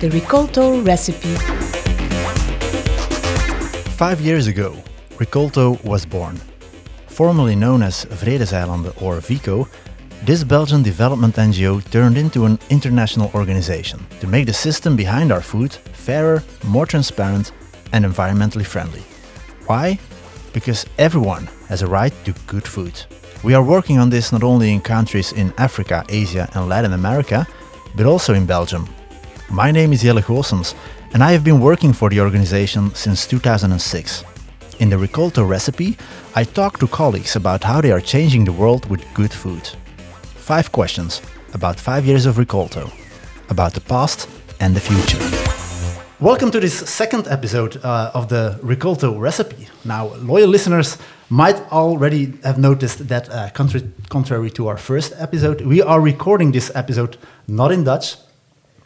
The Rikolto recipe. Five years ago, Rikolto was born. Formerly known as Vredeseilanden or VECO, this Belgian development NGO turned into an international organization to make the system behind our food fairer, more transparent, and environmentally friendly. Why? Because everyone has a right to good food. We are working on this not only in countries in Africa, Asia, and Latin America, but also in Belgium. My name is Jelle Goossens, and I have been working for the organization since 2006. In the Rikolto recipe, I talk to colleagues about how they are changing the world with good food. Five questions about five years of Rikolto, about the past and the future. Welcome to this second episode uh, of the Rikolto recipe. Now, loyal listeners might already have noticed that, uh, contra- contrary to our first episode, we are recording this episode not in Dutch,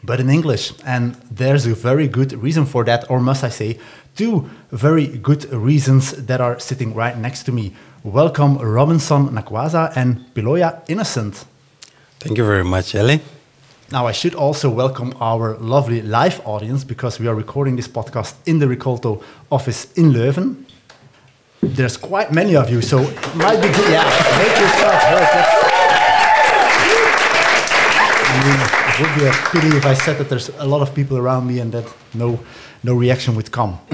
but in English. And there's a very good reason for that, or must I say, two very good reasons that are sitting right next to me. Welcome, Robinson Nakwaza and Piloya Innocent. Thank you very much, Ellie. Now, I should also welcome our lovely live audience because we are recording this podcast in the Rikolto office in Leuven. There's quite many of you, so it might be good. Yeah, make yourself heard. That's- I mean, it would be a pity if I said that there's a lot of people around me and that no, no reaction would come.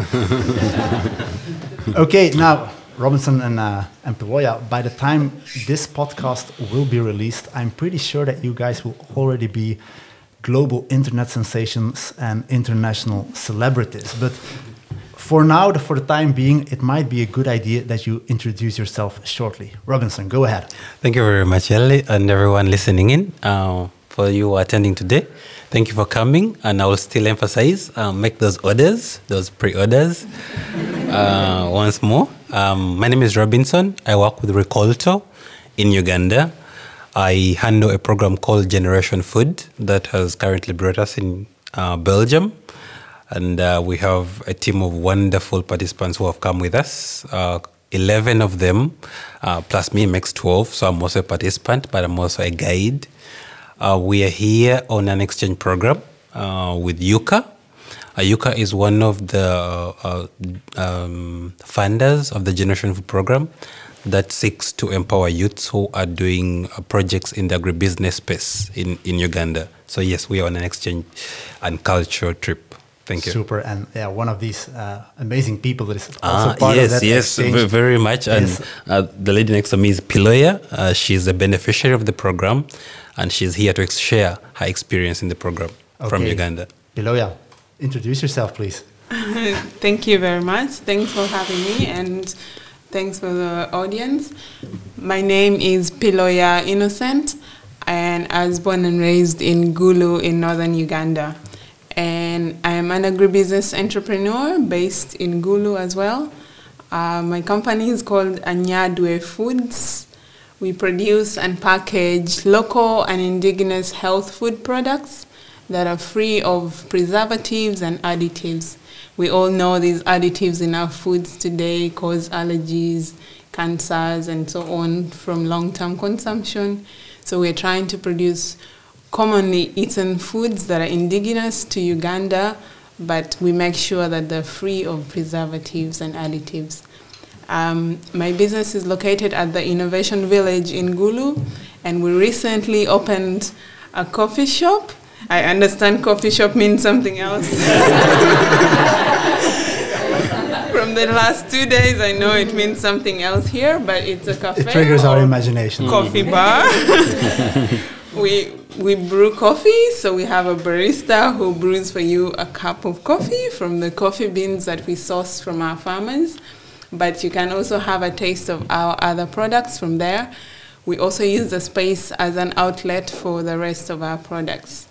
okay, now Robinson and uh, and Piloya, by the time this podcast will be released, I'm pretty sure that you guys will already be global internet sensations and international celebrities. But for now, for the time being, it might be a good idea that you introduce yourself shortly. Robinson, go ahead. Thank you very much, Ellie, and everyone listening in. Uh, for you attending today, thank you for coming. And I will still emphasize uh, make those orders, those pre orders, uh, once more. Um, my name is Robinson. I work with Rikolto in Uganda. I handle a program called Generation Food that has currently brought us in uh, Belgium. And uh, we have a team of wonderful participants who have come with us. Uh, 11 of them, uh, plus me, makes 12. So I'm also a participant, but I'm also a guide. Uh, we are here on an exchange program uh, with Yuka. Yuka is one of the uh, um, funders of the Generation Food Program that seeks to empower youths who are doing uh, projects in the agribusiness space in, in Uganda. So, yes, we are on an exchange and cultural trip. Thank you. Super, and yeah, one of these uh, amazing people that is also Ah, part yes, of that yes, exchange. very much. And uh, the lady next to me is Piloya. Uh, she's a beneficiary of the program, and she's here to ex- share her experience in the program from Uganda. Piloya, introduce yourself, please. Thank you very much. Thanks for having me and thanks for the audience. My name is Piloya Innocent and I was born and raised in Gulu in northern Uganda. And I am an agribusiness entrepreneur based in Gulu as well. Uh, my company is called Anyadwe Foods. We produce and package local and indigenous health food products that are free of preservatives and additives. We all know these additives in our foods today cause allergies, cancers, and so on from long term consumption. So we're trying to produce commonly eaten foods that are indigenous to Uganda, but we make sure that they're free of preservatives and additives. Um, my business is located at the Innovation Village in Gulu, and we recently opened a coffee shop. I understand coffee shop means something else. From the last two days, I know it means something else here, but it's a cafe. It triggers our imagination. Coffee bar. we we brew coffee, so we have a barista who brews for you a cup of coffee from the coffee beans that we source from our farmers. But you can also have a taste of our other products from there. We also use the space as an outlet for the rest of our products.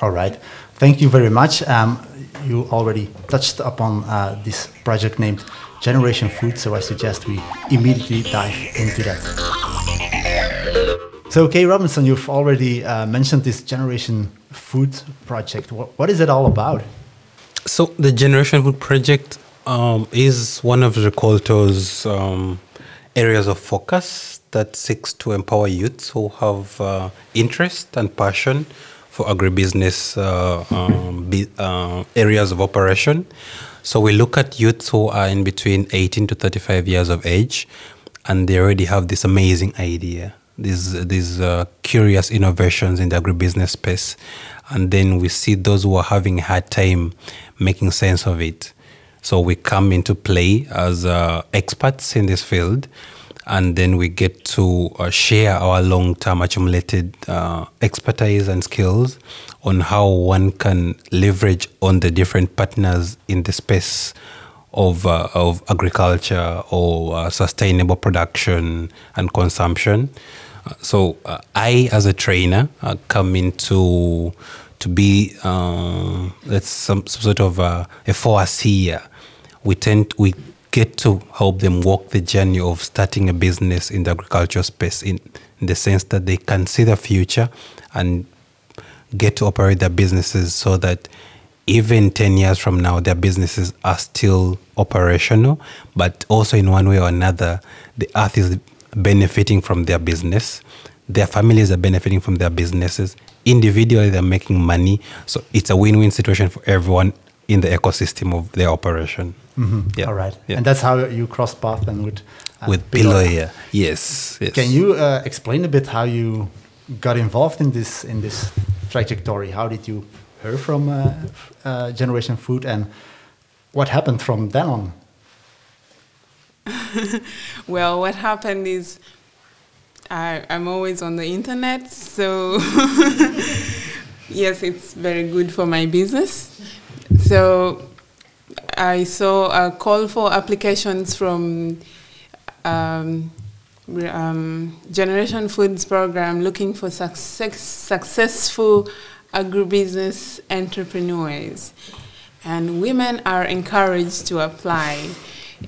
All right. Thank you very much. Um, you already touched upon uh, this project named Generation Food, so I suggest we immediately dive into that. So, Kay Robinson, you've already uh, mentioned this Generation Food project. What, what is it all about? So the Generation Food Project um, is one of Rikolto's um, areas of focus that seeks to empower youths who have uh, interest and passion for agribusiness uh, um, be, uh, areas of operation. So we look at youths who are in between 18 to 35 years of age, and they already have this amazing idea, these these uh, curious innovations in the agribusiness space, and then we see those who are having a hard time making sense of it. So we come into play as uh, experts in this field, and then we get to uh, share our long-term accumulated uh, expertise and skills on how one can leverage on the different partners in the space of, uh, of agriculture or uh, sustainable production and consumption. So uh, I, as a trainer, uh, come into to be uh, that's some, some sort of a, a foreseer. We tend we get to help them walk the journey of starting a business in the agriculture space in, in the sense that they can see the future and get to operate their businesses so that even 10 years from now, their businesses are still operational, but also in one way or another, the earth is benefiting from their business. Their families are benefiting from their businesses. Individually, they're making money. So it's a win win situation for everyone in the ecosystem of their operation. Yeah. All right. Yeah. And that's how you cross path and with uh, With Pilar. Piloya. Yes. yes. Can you uh, explain a bit how you got involved in this in this trajectory? How did you hear from uh, uh, Generation Food, and what happened from then on? Well, what happened is I, I'm always on the internet, so yes, it's very good for my business. So I saw a call for applications from um, um, Generation Foods program looking for success, successful agribusiness entrepreneurs. And women are encouraged to apply.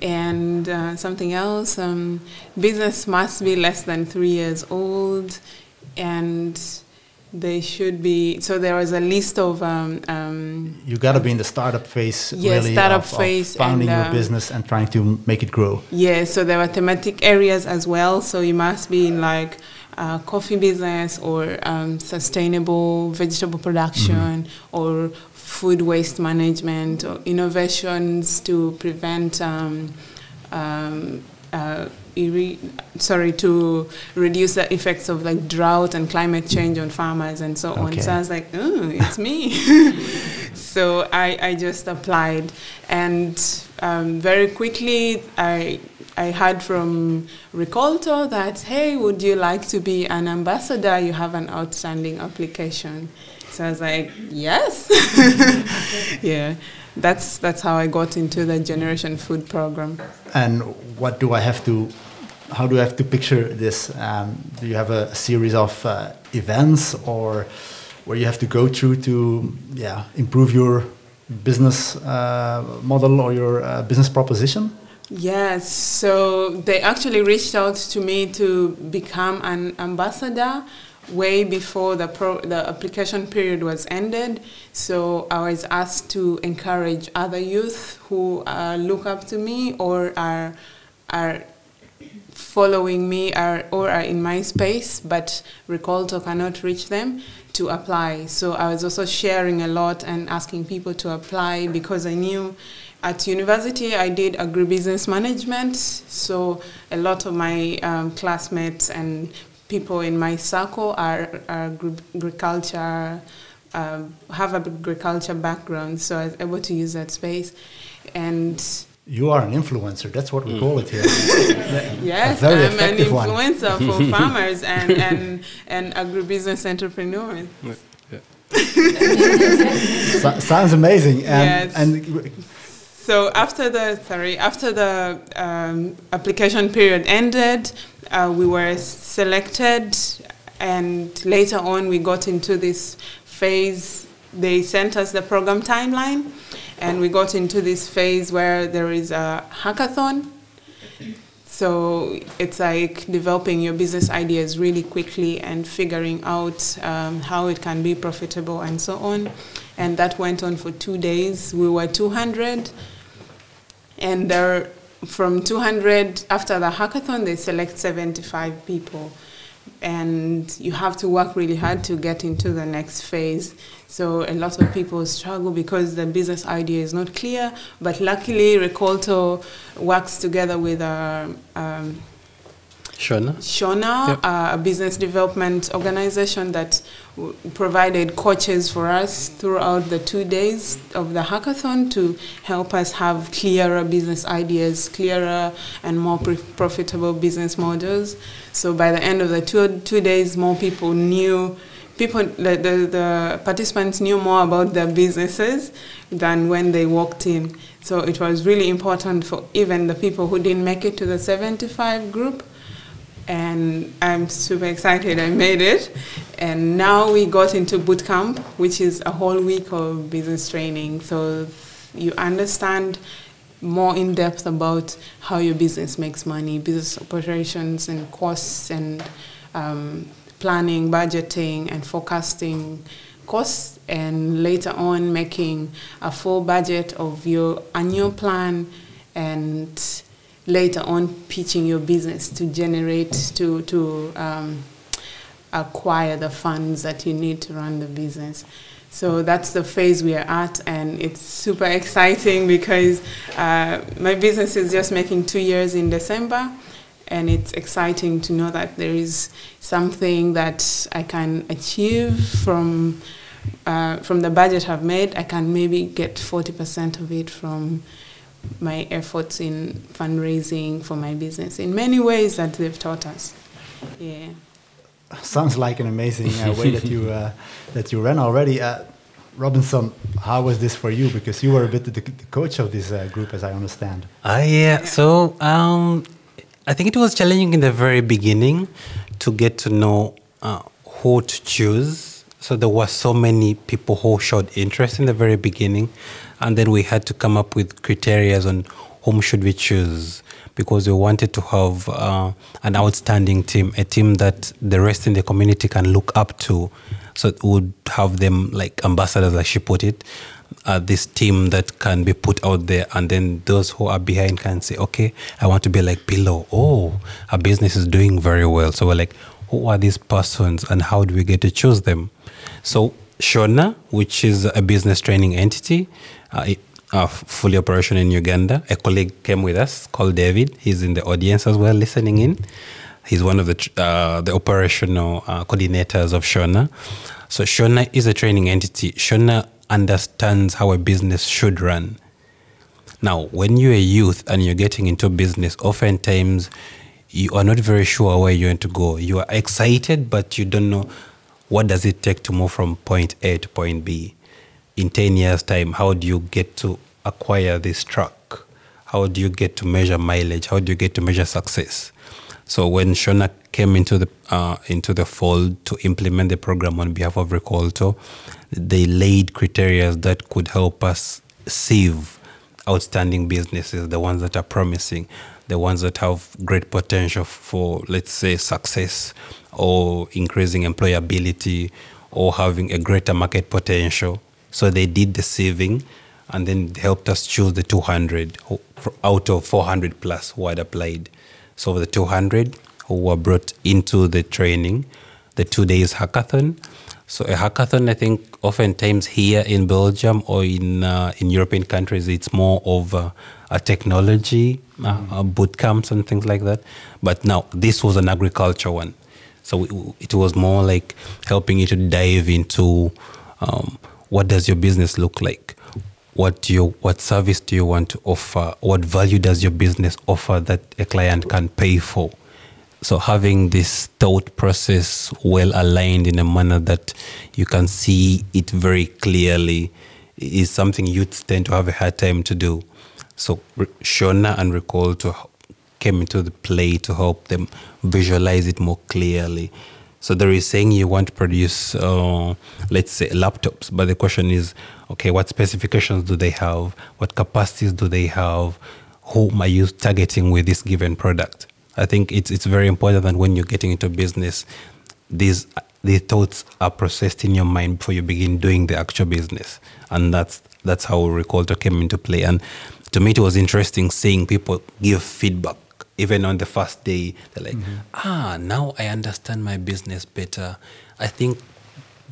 And uh, something else, um, business must be less than three years old, and they should be. So there was a list of um, um, You got to be in the startup phase, Yeah, really, startup of, of phase founding and, your uh, business and trying to make it grow. Yeah, so there were thematic areas as well. So you must be in like uh, coffee business or um, sustainable vegetable production or food waste management or innovations to prevent um, um, uh, sorry to reduce the effects of like drought and climate change on farmers and so on. Okay. So I was like, oh, it's me. so I, I just applied and um, very quickly I I heard from Rikolto that hey would you like to be an ambassador you have an outstanding application so I was like yes yeah that's that's how I got into the Generation Food program And what do I have to? How do I have to picture this? Um, do you have a series of uh, events, or where you have to go through to, yeah, improve your business uh, model or your uh, business proposition? Yes, so they actually reached out to me to become an ambassador way before the pro, the application period was ended. So I was asked to encourage other youth who uh, look up to me or are are following me are, or are in my space, but Rikolto cannot reach them to apply. So I was also sharing a lot and asking people to apply because I knew at university I did agribusiness management. So a lot of my um, classmates and people in my circle are, are agriculture, um, have agriculture background. So I was able to use that space. And You are an influencer. That's what we call it here. Yes, very I'm an effective one. influencer for farmers and, and, and agribusiness entrepreneurs. So- sounds amazing. And, Yes. and So after the sorry after the um, application period ended, uh, we were selected, and later on we got into this phase. They sent us the program timeline, and we got into this phase where there is a hackathon. So it's like developing your business ideas really quickly and figuring out um, how it can be profitable and so on. And that went on for two days. We were 200. And there, from 200, after the hackathon, they select 75 people. and you have to work really hard to get into the next phase. So a lot of people struggle because the business idea is not clear. But luckily, Rikolto works together with our um, Shona. Shona, Yep. uh, a business development organization that w- provided coaches for us throughout the two days of the hackathon to help us have clearer business ideas, clearer and more pr- profitable business models. So by the end of the two, two days, more people knew. People, the, the, the participants knew more about their businesses than when they walked in. So it was really important for even the people who didn't make it to the 75 group and I'm super excited I made it. And now we got into boot camp, which is a whole week of business training. So you understand more in depth about how your business makes money, business operations and costs and um, planning, budgeting and forecasting costs and later on making a full budget of your annual plan and later on pitching your business to generate to to um, acquire the funds that you need to run the business. So that's the phase we are at and it's super exciting because uh, my business is just making two years in december and it's exciting to know that there is something that i can achieve from uh, from the budget i've made. I can maybe get 40% of it from my efforts in fundraising for my business in many ways that they've taught us. Yeah. Sounds like an amazing uh, way that you uh, that you ran already. Uh, Robinson, how was this for you? Because you were a bit the, the coach of this uh, group, as I understand. Ah, yeah. So um, I think it was challenging in the very beginning to get to know uh, who to choose. So there were so many people who showed interest in the very beginning, and then we had to come up with criteria on whom should we choose because we wanted to have uh, an outstanding team, a team that the rest in the community can look up to. So it would have them like ambassadors, as she put it, uh, this team that can be put out there, and then those who are behind can say, okay, I want to be like Pillow. Oh, our business is doing very well. So we're like, who are these persons, and how do we get to choose them? So Shona, which is a business training entity, uh, uh, fully operational in Uganda. A colleague came with us called David. He's in the audience as well, listening in. He's one of the uh, the operational uh, coordinators of Shona. So Shona is a training entity. Shona understands how a business should run. Now, when you're a youth and you're getting into business, oftentimes you are not very sure where you want to go. You are excited, but you don't know what does it take to move from point A to point B. In 10 years' time, how do you get to acquire this truck? How do you get to measure mileage? How do you get to measure success? So when Shona came into the uh, into the fold to implement the program on behalf of Rikolto, they laid criteria that could help us sieve outstanding businesses, the ones that are promising, the ones that have great potential for, let's say, success or increasing employability or having a greater market potential. So they did the saving and then helped us choose the 200 out of 400 plus who had applied. So the 200 who were brought into the training, the two days hackathon. So a hackathon, I think, oftentimes here in Belgium or in uh, in European countries, it's more of uh, a technology uh, uh, boot camps and things like that. But now this was an agriculture one, so it, it was more like helping you to dive into um, what does your business look like, what do you what service do you want to offer, what value does your business offer that a client can pay for so having this thought process well aligned in a manner that you can see it very clearly is something youths tend to have a hard time to do. So Shona and Rikolto came into the play to help them visualize it more clearly. So there is saying you want to produce, uh, let's say, laptops, but the question is, okay, what specifications do they have? What capacities do they have? Whom are you targeting with this given product? I think it's it's very important that when you're getting into business, these these thoughts are processed in your mind before you begin doing the actual business, and that's that's how Rikolto came into play. And to me, it was interesting seeing people give feedback even on the first day, they're like, ah, now I understand my business better. I think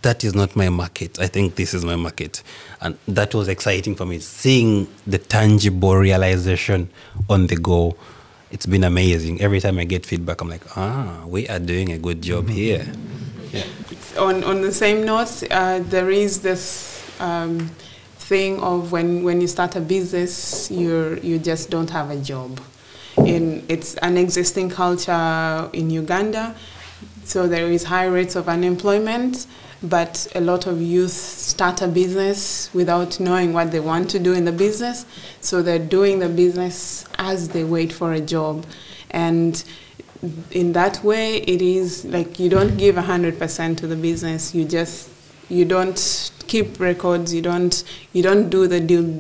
that is not my market. I think this is my market. And that was exciting for me, seeing the tangible realization on the go. It's been amazing. Every time I get feedback, I'm like, ah, we are doing a good job here. Yeah. on on the same note, uh, there is this um, thing of when when you start a business, you you just don't have a job. In it's an existing culture in Uganda, so there is high rates of unemployment. But a lot of youth start a business without knowing what they want to do in the business, so they're doing the business as they wait for a job, and in that way it is like you don't give 100% to the business. You just you don't keep records you don't you don't do the due,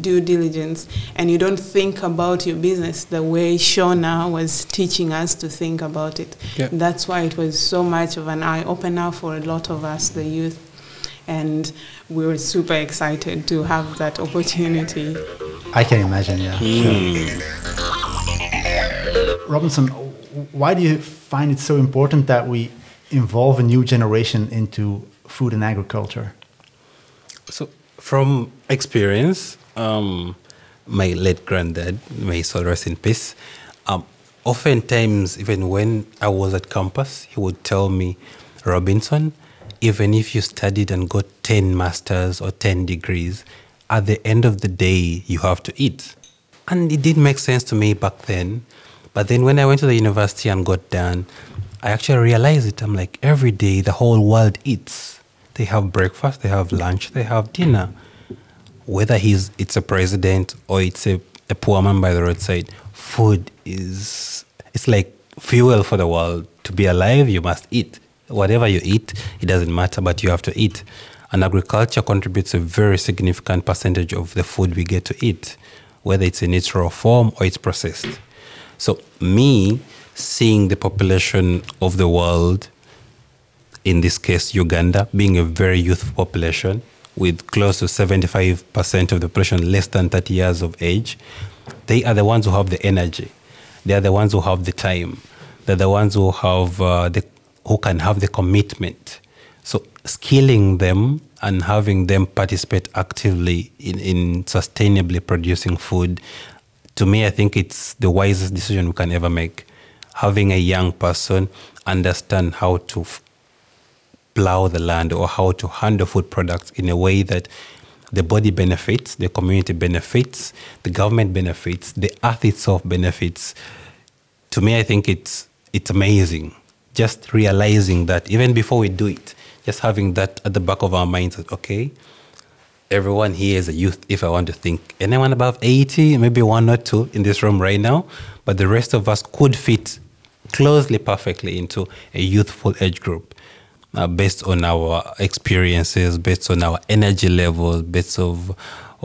due diligence and you don't think about your business the way Shona was teaching us to think about it. Yeah. that's why it was so much of an eye opener for a lot of us the youth. And we were super excited to have that opportunity. I can imagine, yeah. Hmm. Robinson, why do you find it so important that we involve a new generation into food and agriculture? So, from experience, um, my late granddad, may soul rest in peace, um, oftentimes, even when I was at campus, he would tell me, Robinson, even if you studied and got 10 masters or 10 degrees, at the end of the day, you have to eat. And it did make sense to me back then. But then when I went to the university and got done, I actually realized it. I'm like, every day the whole world eats. They have breakfast, they have lunch, they have dinner. Whether he's it's a president or it's a, a poor man by the roadside, food is it's like fuel for the world. To be alive, you must eat. Whatever you eat, it doesn't matter, but you have to eat. And agriculture contributes a very significant percentage of the food we get to eat, whether it's in its raw form or it's processed. So, me seeing the population of the world, in this case, Uganda, being a very youthful population with close to 75% of the population less than 30 years of age, they are the ones who have the energy. They are the ones who have the time. They're the ones who have uh, the who can have the commitment. So skilling them and having them participate actively in, in sustainably producing food, to me, I think it's the wisest decision we can ever make. Having a young person understand how to f- plow the land or how to handle food products in a way that the body benefits, the community benefits, the government benefits, the earth itself benefits. To me, I think it's it's amazing. Just realizing that even before we do it, just having that at the back of our minds that okay, everyone here is a youth. If I want to think, anyone above eighty, maybe one or two in this room right now, but the rest of us could fit closely, perfectly into a youthful age group uh, based on our experiences, based on our energy levels, based of,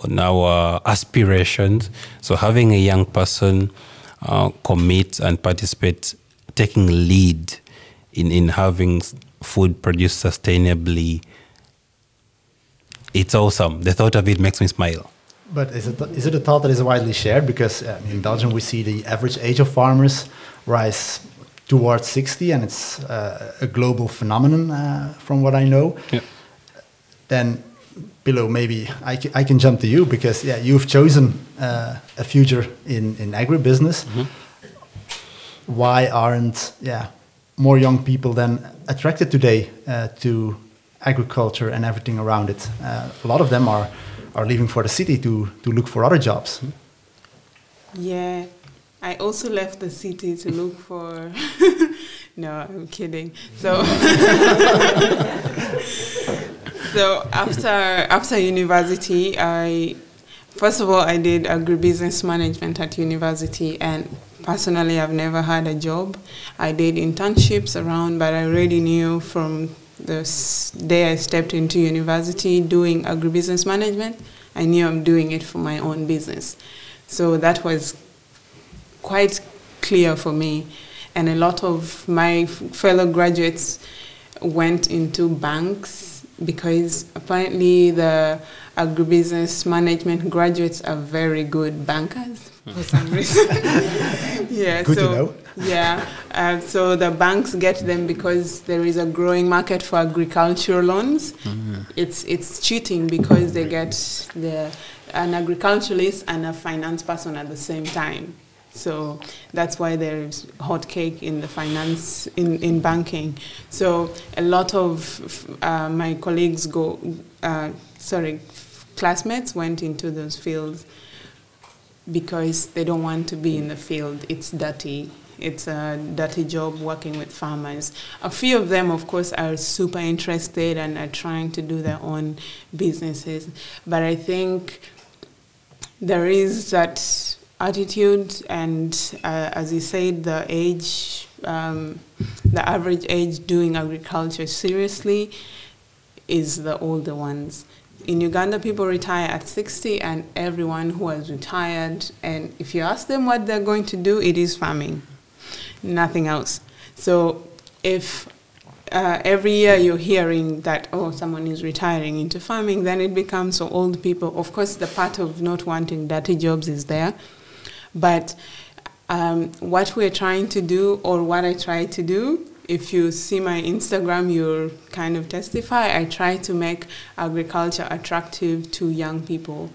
on our aspirations. So having a young person uh, commit and participate, taking lead in, in having food produced sustainably, it's awesome. The thought of it makes me smile. But is it, is it a thought that is widely shared? Because in Belgium, we see the average age of farmers rise towards 60, and it's uh, a global phenomenon, uh, from what I know. Yeah. Then, below, maybe I, I can jump to you because yeah, you've chosen uh, a future in, in agribusiness. Why aren't yeah more young people then attracted today uh, to agriculture and everything around it? Uh, a lot of them are are leaving for the city to to look for other jobs. Yeah, I also left the city to look for. no, I'm kidding. So, so after after university, I first of all I did agribusiness management at university, and personally I've never had a job. I did internships around, but I already knew from the day I stepped into university doing agribusiness management, I knew I'm doing it for my own business. So that was quite clear for me. And a lot of my fellow graduates went into banks because apparently the agribusiness management graduates are very good bankers for some reason. yeah, Good to so know. yeah, uh, so the banks get them because there is a growing market for agricultural loans. It's it's cheating because they get the an agriculturalist and a finance person at the same time. So that's why there's hot cake in the finance in, in banking. So a lot of uh, my colleagues go, uh, sorry, classmates went into those fields because they don't want to be in the field. It's dirty. It's a dirty job working with farmers. A few of them, of course, are super interested and are trying to do their own businesses. But I think there is that attitude, and uh, as you said, the age, um, the average age doing agriculture seriously is the older ones. In Uganda, people retire at 60, and everyone who has retired, and if you ask them what they're going to do, it is farming, nothing else. So if uh, every year you're hearing that, oh, someone is retiring into farming, then it becomes so old people. Of course, the part of not wanting dirty jobs is there, but um, what we're trying to do, or what I try to do, if you see my Instagram, you'll kind of testify. I try to make agriculture attractive to young people.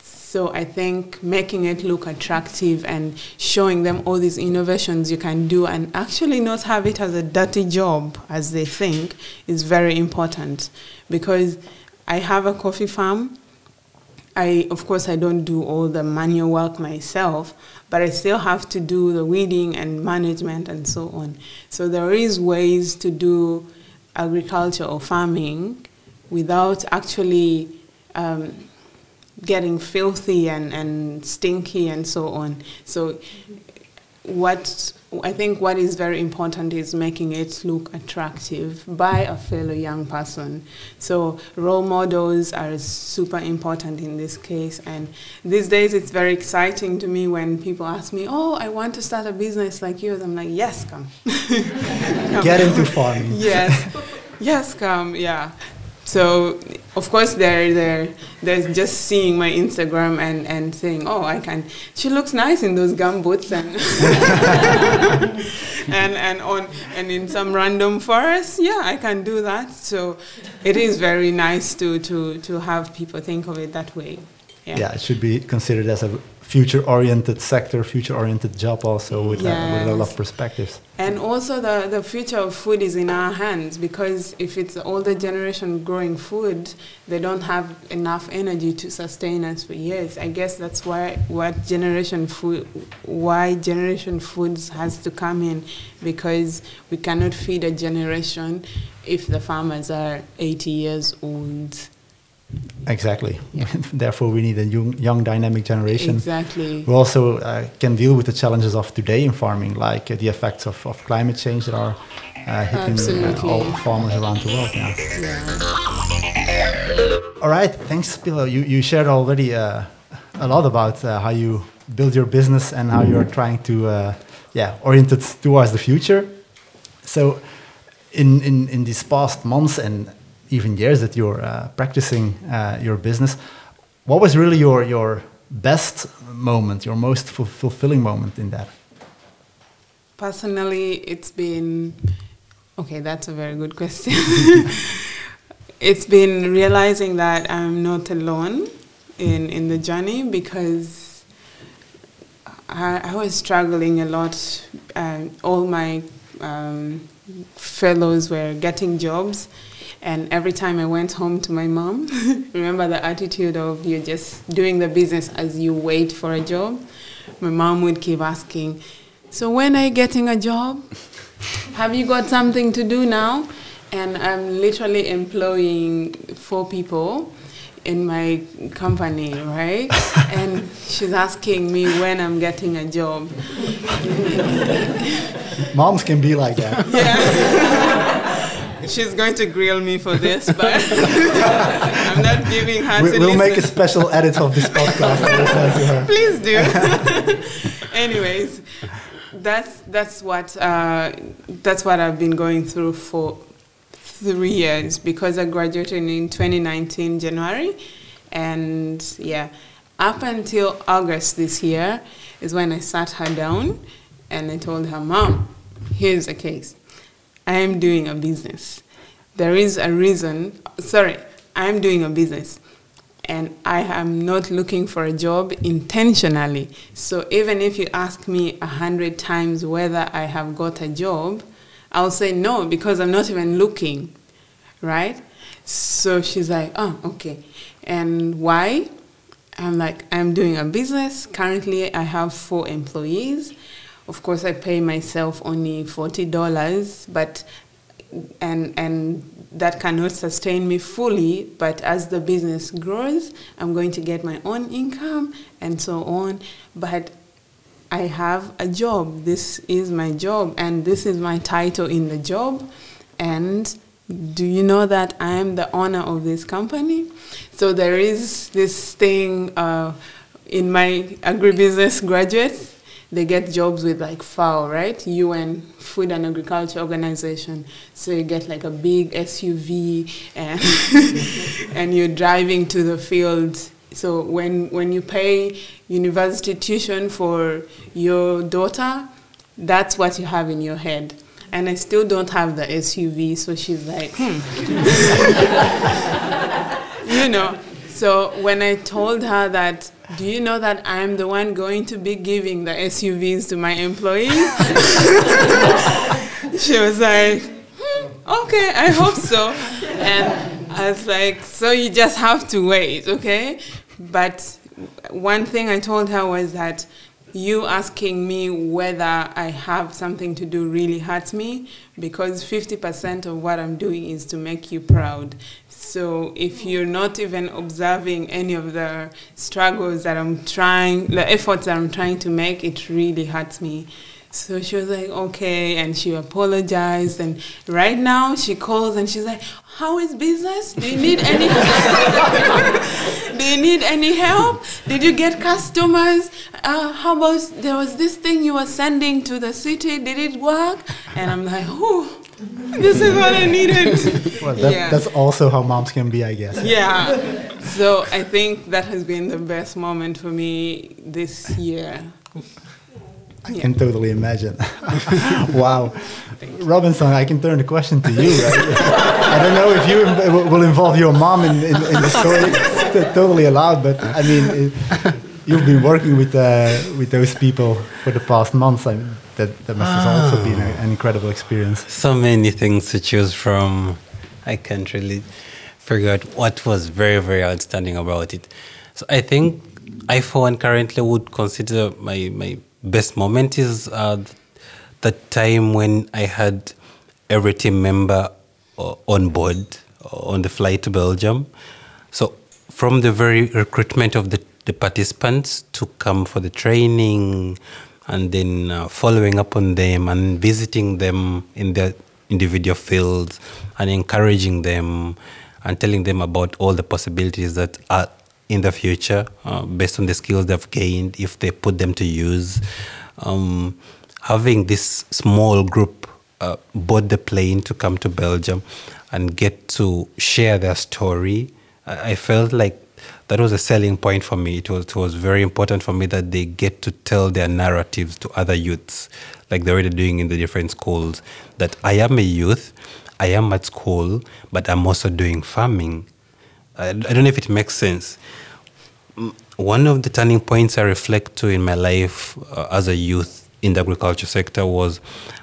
So I think making it look attractive and showing them all these innovations you can do and actually not have it as a dirty job as they think is very important because I have a coffee farm. I of course I don't do all the manual work myself, but I still have to do the weeding and management and so on. So there is ways to do agriculture or farming without actually um, getting filthy and, and stinky and so on. So what I think what is very important is making it look attractive by a fellow young person. So role models are super important in this case. And these days it's very exciting to me when people ask me, "Oh, I want to start a business like yours." I'm like, "Yes, come." Come. Get into farming. yes, yes, come, yeah. So of course they're they're they're just seeing my Instagram and, and saying, oh, I can. She looks nice in those gum boots and and and on and in some random forest. Yeah, I can do that. So it is very nice to to to have people think of it that way. Yeah. Yeah, it should be considered as a future-oriented sector, future-oriented job also with, uh, with a lot of perspectives. And also, the, the future of food is in our hands because if it's the older generation growing food, they don't have enough energy to sustain us for years. I guess that's why what generation food, why generation foods has to come in because we cannot feed a generation if the farmers are 80 years old. Exactly. Therefore, we need a young, young dynamic generation Exactly. who also uh, can deal with the challenges of today in farming, like uh, the effects of, of climate change that are uh, hitting uh, all farmers around the world. Yeah. Yeah. All right, thanks, Pilo. You, you shared already uh, a lot about uh, how you build your business and how you're trying to, uh, yeah, orient it towards the future. So, in, in, in these past months and even years that you're uh, practicing uh, your business, what was really your, your best moment, your most ful- fulfilling moment in that? Personally, it's been okay. That's a very good question. it's been realizing that I'm not alone in in the journey because I, I was struggling a lot. Uh, all my um, fellows were getting jobs, and every time I went home to my mom, remember the attitude of you're just doing the business as you wait for a job. My mom would keep asking, "So when are you getting a job? Have you got something to do now?" And I'm literally employing four people in my company, right? and she's asking me when I'm getting a job. Moms can be like that. She's going to grill me for this, but I'm not giving her we, to we'll make a special edit of this podcast and we'll send to her. Please do. Anyways, that's that's what uh, that's what I've been going through for three years because I graduated in 2019 January, and yeah, up until August this year is when I sat her down and I told her, Mom, here's the case. I am doing a business. There is a reason, sorry, I am doing a business and I am not looking for a job intentionally. So even if you ask me a hundred times whether I have got a job, I'll say no because I'm not even looking, right? So she's like, oh, okay. And why? I'm like, I'm doing a business. Currently, I have four employees. Of course, I pay myself only forty dollars, but and and that cannot sustain me fully. But as the business grows, I'm going to get my own income and so on. But I have a job. This is my job, and this is my title in the job. And do you know that I am the owner of this company? So there is this thing uh, in my agribusiness graduates they get jobs with like FAO, right? UN, Food and Agriculture Organization. So you get like a big SUV and and you're driving to the fields. So when when you pay university tuition for your daughter, that's what you have in your head. And I still don't have the SUV, so she's like, hmm. you know. So when I told her that do you know that I'm the one going to be giving the SUVs to my employees? she was like, hmm, okay, I hope so. And I was like, so you just have to wait, okay? But one thing I told her was that you asking me whether I have something to do really hurts me because 50% of what I'm doing is to make you proud. So if you're not even observing any of the struggles that I'm trying, the efforts that I'm trying to make, it really hurts me. So she was like, okay, and she apologized. And right now she calls and she's like, how is business? Do you need any Do you need any help? Did you get customers? Uh, how about there was this thing you were sending to the city? Did it work? And I'm like, oh this is what I needed. well, that, yeah. that's also how moms can be, I guess. Yeah. So I think that has been the best moment for me this year. I yeah. can totally imagine. wow. Robinson, I can turn the question to you. Right? I don't know if you will involve your mom in, in, in the story. It's totally allowed, but I mean, it, you've been working with uh, with those people for the past months. I mean, that, that must have also been a, an incredible experience. So many things to choose from. I can't really figure out what was very, very outstanding about it. So I think I, for one, currently would consider my, my best moment is uh, the time when I had every team member uh, on board uh, on the flight to Belgium. So from the very recruitment of the, the participants to come for the training, and then uh, following up on them and visiting them in their individual fields and encouraging them and telling them about all the possibilities that are in the future uh, based on the skills they've gained if they put them to use. Um, having this small group uh, board the plane to come to Belgium and get to share their story, I, I felt like that was a selling point for me. It was, it was very important for me that they get to tell their narratives to other youths, like they're already doing in the different schools. That I am a youth, I am at school, but I'm also doing farming. I, I don't know if it makes sense. One of the turning points I reflect to in my life uh, as a youth in the agriculture sector was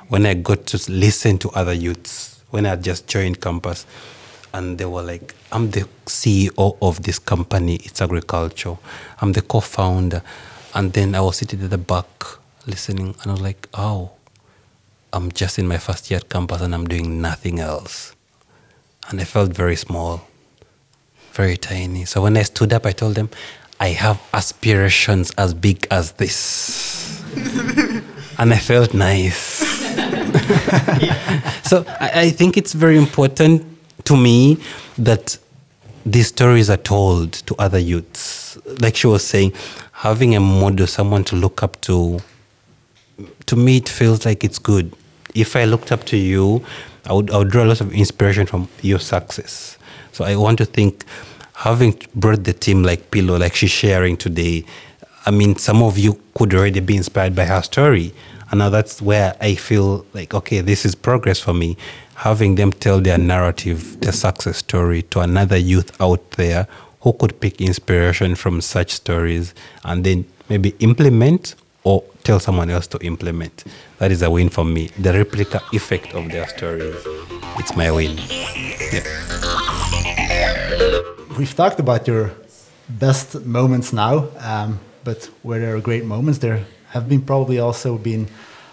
when I got to listen to other youths when I just joined campus and they were like, I'm the CEO of this company, it's agriculture. I'm the co founder. And then I was sitting at the back listening, and I was like, oh, I'm just in my first year at campus and I'm doing nothing else. And I felt very small, very tiny. So when I stood up, I told them, I have aspirations as big as this. and I felt nice. so I, I think it's very important to me that these stories are told to other youths. Like she was saying, having a model, someone to look up to, to me, it feels like it's good. If I looked up to you I would, I would draw a lot of inspiration from your success. So I want to think, having brought the team like Pillow, like she's sharing today, I mean, some of you could already be inspired by her story. And now that's where I feel like, okay, this is progress for me. Having them tell their narrative, their success story to another youth out there who could pick inspiration from such stories and then maybe implement or tell someone else to implement. That is a win for me. The replica effect of their stories, it's my win. Yeah. We've talked about your best moments now, um, but where there are great moments, there have been probably also been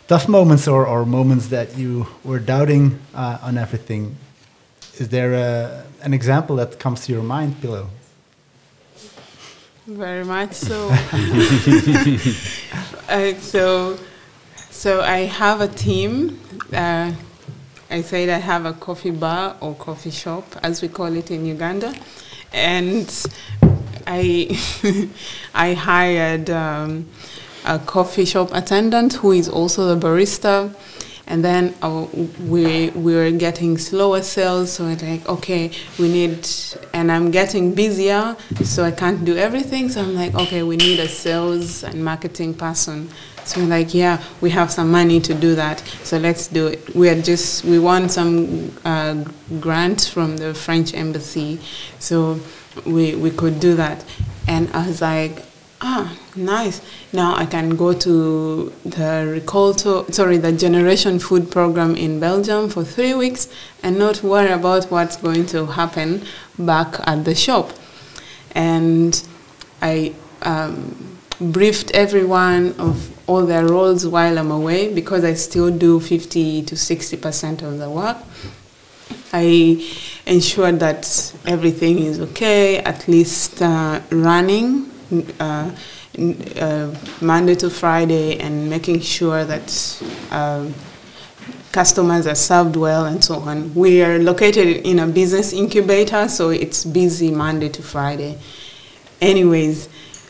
tough moments or, or moments that you were doubting uh, on everything. Is there a, an example that comes to your mind, Piloya? Very much so. uh, so, so I have a team. Uh, I said I have a coffee bar or coffee shop, as we call it in Uganda, and I I hired um, a coffee shop attendant who is also the barista. And then uh, we we were getting slower sales so it's like okay we need and i'm getting busier so i can't do everything. So i'm like okay we need a sales and marketing person. So we're like yeah we have some money to do that. So let's do it. We are just we want some uh, grant from the french embassy. So we we could do that. And i was like Ah, nice. Now I can go to the Rikolto, sorry, the Generation Food Program in Belgium for three weeks and not worry about what's going to happen back at the shop. And I um, briefed everyone of all their roles while I'm away because I still do 50 to 60% of the work. I ensured that everything is okay, at least uh, running uh, uh, Monday to Friday and making sure that uh, customers are served well and so on. We are located in a business incubator, so it's busy Monday to Friday. Anyways,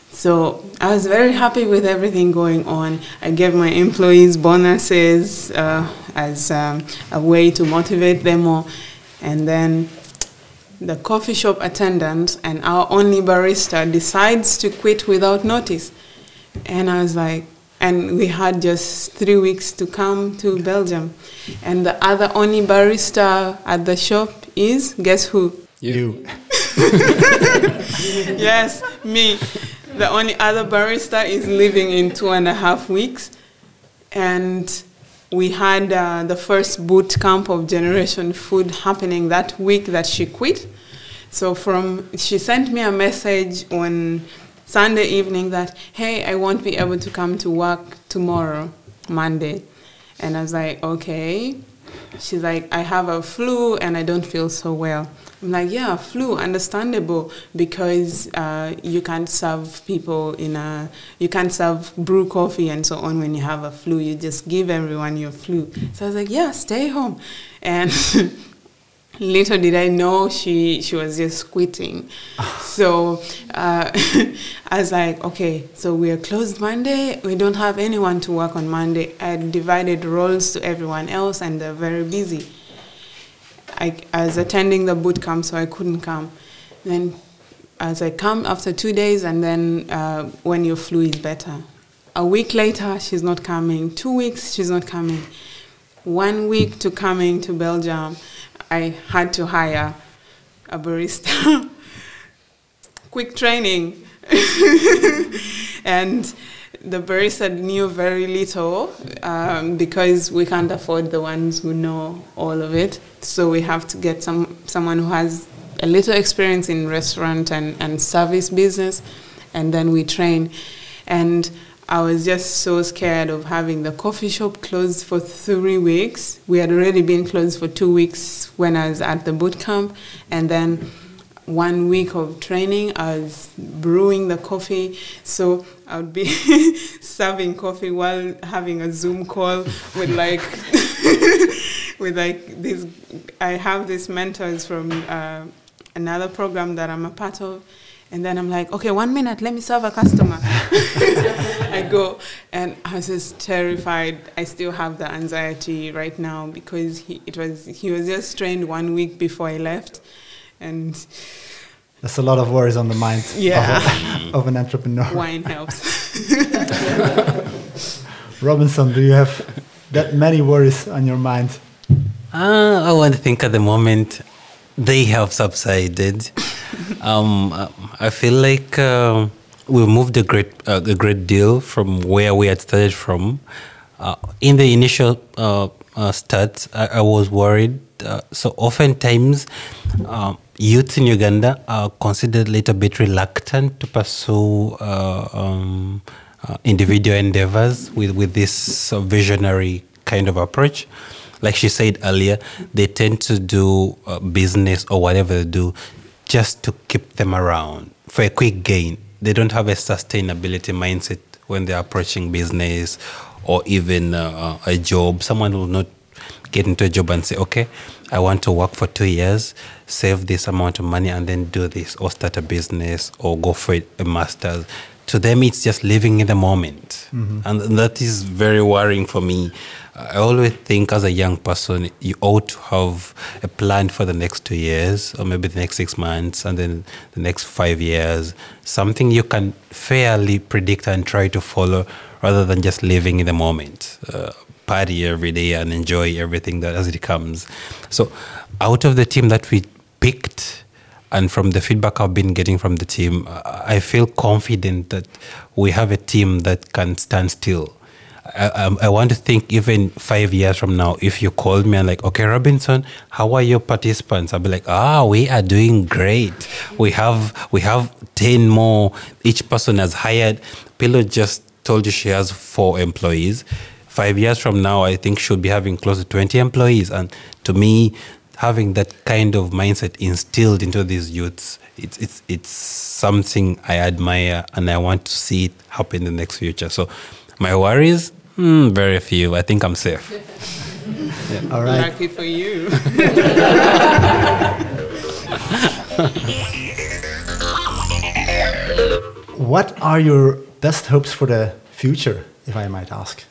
so I was very happy with everything going on. I gave my employees bonuses uh, as um, a way to motivate them more. And then the coffee shop attendant and our only barista decides to quit without notice. And I was like, and we had just three weeks to come to Belgium. And the other only barista at the shop is, guess who? You. yes, me. The only other barista is leaving in two and a half weeks. And we had uh, the first boot camp of Generation Food happening that week that she quit. So from she sent me a message on Sunday evening that hey, I won't be able to come to work tomorrow, Monday, and I was like, okay. She's like, I have a flu and I don't feel so well. I'm like, yeah, flu, understandable, because uh, you can't serve people in a, you can't serve brew coffee and so on when you have a flu. You just give everyone your flu. So I was like, yeah, stay home. And little did I know she, she was just quitting. so uh, I was like, okay, so we are closed Monday. We don't have anyone to work on Monday. I divided roles to everyone else and they're very busy. I, I was attending the boot camp, so I couldn't come. Then, as I come after two days, and then uh, when your flu is better. A week later, she's not coming. Two weeks, she's not coming. One week to coming to Belgium, I had to hire a barista. Quick training. and the barista knew very little um, because we can't afford the ones who know all of it. So we have to get some someone who has a little experience in restaurant and, and service business, and then we train. And I was just so scared of having the coffee shop closed for three weeks. We had already been closed for two weeks when I was at the boot camp, and then one week of training, I was brewing the coffee. So I would be serving coffee while having a Zoom call with like with like these. I have these mentors from uh, another program that I'm a part of, And then I'm like, okay, one minute, let me serve a customer. I go, and I was just terrified. I still have the anxiety right now because he, it was he was just trained one week before I left, and That's a lot of worries on the mind Yeah. of, a- of an entrepreneur. wine helps. Robinson, do you have that many worries on your mind? Uh, I want to think at the moment they have subsided. um, I feel like uh, we moved a great uh, a great deal from where we had started from. Uh, in the initial uh, uh, start, I, I was worried. Uh, so oftentimes, um, youth in Uganda are considered a little bit reluctant to pursue uh, um, uh, individual endeavors with, with this uh, visionary kind of approach. Like she said earlier, they tend to do uh, business or whatever they do just to keep them around for a quick gain. They don't have a sustainability mindset when they're approaching business or even uh, a job. Someone will not get into a job and say, okay, I want to work for two years, save this amount of money, and then do this, or start a business, or go for a master's. To them, it's just living in the moment. And that is very worrying for me. I always think as a young person, you ought to have a plan for the next two years, or maybe the next six months, and then the next five years. Something you can fairly predict and try to follow rather than just living in the moment. Uh, party every day and enjoy everything that as it comes. So, out of the team that we picked, and from the feedback I've been getting from the team, I feel confident that we have a team that can stand still. I, I, I want to think even five years from now, if you called me and like, okay, Robinson, how are your participants? I'll be like, ah, we are doing great. We have we have ten more. Each person has hired. Piloya just told you she has four employees. Five years from now, I think she'll be having close to twenty employees. And to me, having that kind of mindset instilled into these youths, it's it's it's something I admire and I want to see it happen in the next future. So my worries, hmm, very few. I think I'm safe. All right. Lucky for you. What are your best hopes for the future, if I might ask?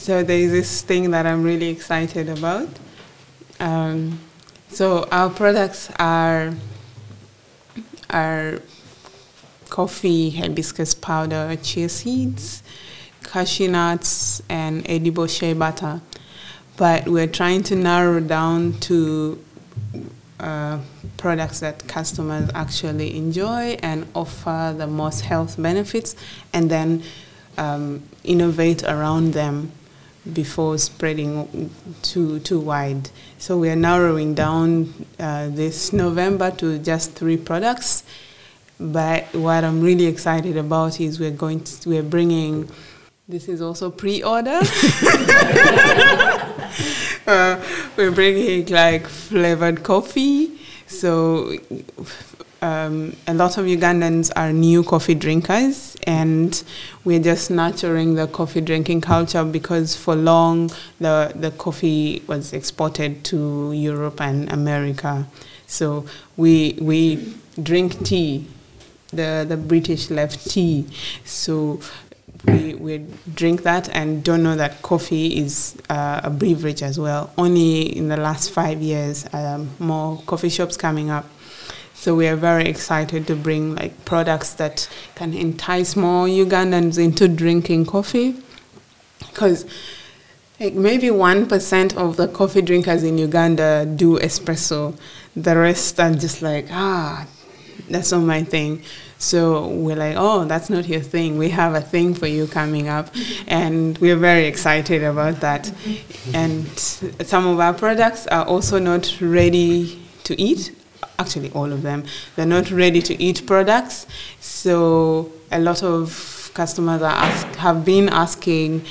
So there is this thing that I'm really excited about. Um, so our products are are coffee, hibiscus powder, chia seeds, cashew nuts, and edible shea butter. But we're trying to narrow down to uh, products that customers actually enjoy and offer the most health benefits, and then um, innovate around them before spreading too too wide. So we are narrowing down uh, this November to just three products. But what I'm really excited about is we're going to, we're bringing. This is also pre-order. uh, we're bringing like flavored coffee. So um, a lot of Ugandans are new coffee drinkers, and we're just nurturing the coffee drinking culture because for long the the coffee was exported to Europe and America. So we we drink tea. The the British left tea, so we, we drink that and don't know that coffee is uh, a beverage as well. Only in the last five years, um, more coffee shops coming up. So we are very excited to bring like products that can entice more Ugandans into drinking coffee, because like maybe one percent of the coffee drinkers in Uganda do espresso. The rest are just like ah, that's not my thing. So we're like, oh, that's not your thing. We have a thing for you coming up, and we're very excited about that. And some of our products are also not ready to eat. Actually, all of them. They're not ready to eat products. So a lot of customers are ask, have been asking,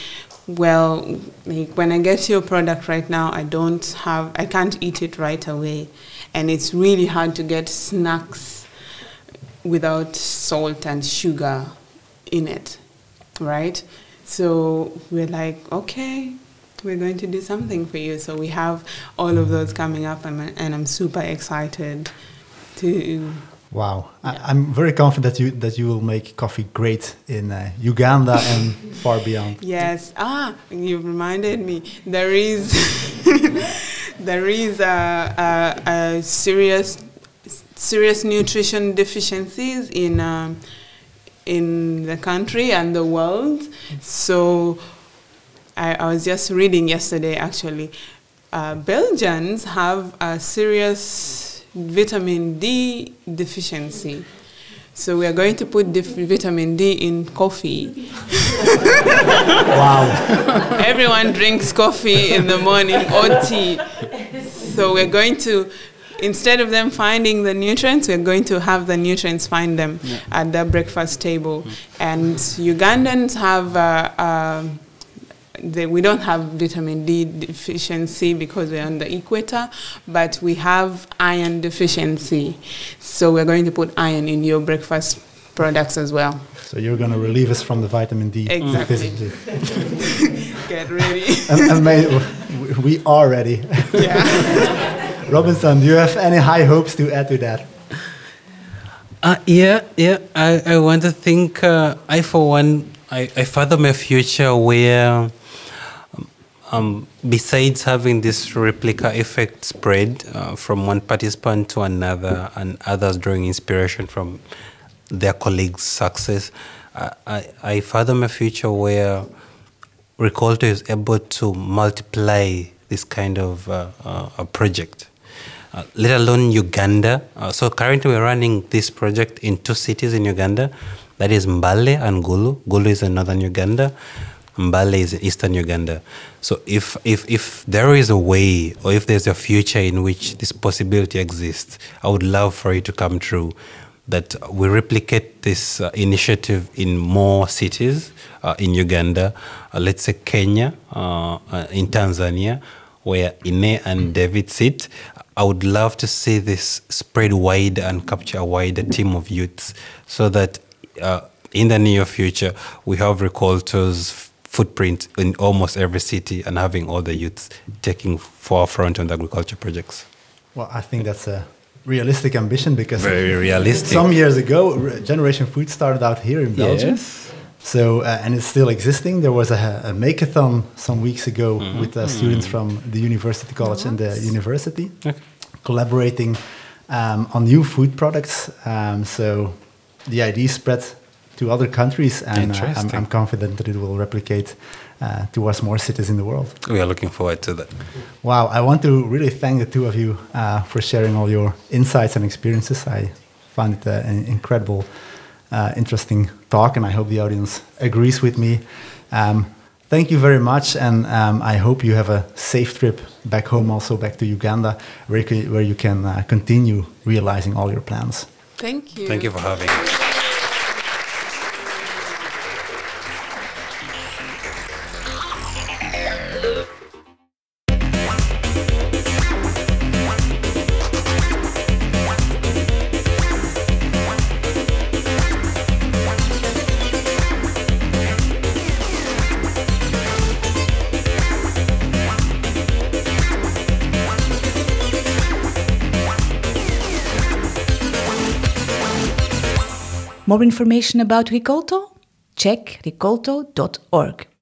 well, like when I get your product right now, I don't have, I can't eat it right away, and it's really hard to get snacks without salt and sugar in it, right? So we're like, okay, we're going to do something for you. So we have all of those coming up, and, and I'm super excited to Wow, I, I'm very confident that you that you will make coffee great in uh, Uganda and far beyond. Yes. Ah, you reminded me. There is there is a, a, a serious serious nutrition deficiencies in um, in the country and the world. So I, I was just reading yesterday actually. Uh, Belgians have a serious vitamin D deficiency. So we are going to put vitamin D in coffee. Wow, Everyone drinks coffee in the morning or tea. So we're going to, instead of them finding the nutrients, we're going to have the nutrients find them at the breakfast table. And Ugandans have, uh, um they, we don't have vitamin D deficiency because we're on the equator, but we have iron deficiency. So we're going to put iron in your breakfast products as well. so you're going to relieve us from the vitamin D Exactly. deficiency. Get ready. and, and may, we are ready. yeah. Robinson, do you have any high hopes to add to that? Uh, yeah, yeah. I, I want to think, uh, I for one, I, I fathom a future where, um, besides having this replica effect spread uh, from one participant to another and others drawing inspiration from their colleagues' success, I, I, I fathom a future where Rikolto is able to multiply this kind of uh, uh, a project, uh, let alone Uganda. Uh, so currently we're running this project in two cities in Uganda, that is Mbale and Gulu. Gulu is in northern Uganda. Mbale is in eastern Uganda. So if, if, if there is a way or if there's a future in which this possibility exists, I would love for it to come true that we replicate this uh, initiative in more cities uh, in Uganda, uh, let's say Kenya, uh, uh, in Tanzania, where Ine and David sit. I would love to see this spread wide and capture a wider team of youths so that uh, in the near future we have Rikolto's footprint in almost every city and having all the youths taking forefront on the agriculture projects. Well, I think that's a realistic ambition because Very realistic. some years ago, Generation Food started out here in Belgium. Yes. So, uh, and it's still existing. There was a, a makeathon some weeks ago Mm-hmm. with uh, students from the University College and the university Okay. collaborating um, on new food products. Um, so the idea spread to other countries, and uh, I'm, I'm confident that it will replicate uh, towards more cities in the world. We are looking forward to that. Wow, I want to really thank the two of you uh, for sharing all your insights and experiences. I found it uh, an incredible, uh, interesting talk, and I hope the audience agrees with me. Um, thank you very much, and um, I hope you have a safe trip back home, also back to Uganda, where you can, where you can uh, continue realizing all your plans. Thank you. Thank you for having us. More information about Rikolto? Check rikolto.org.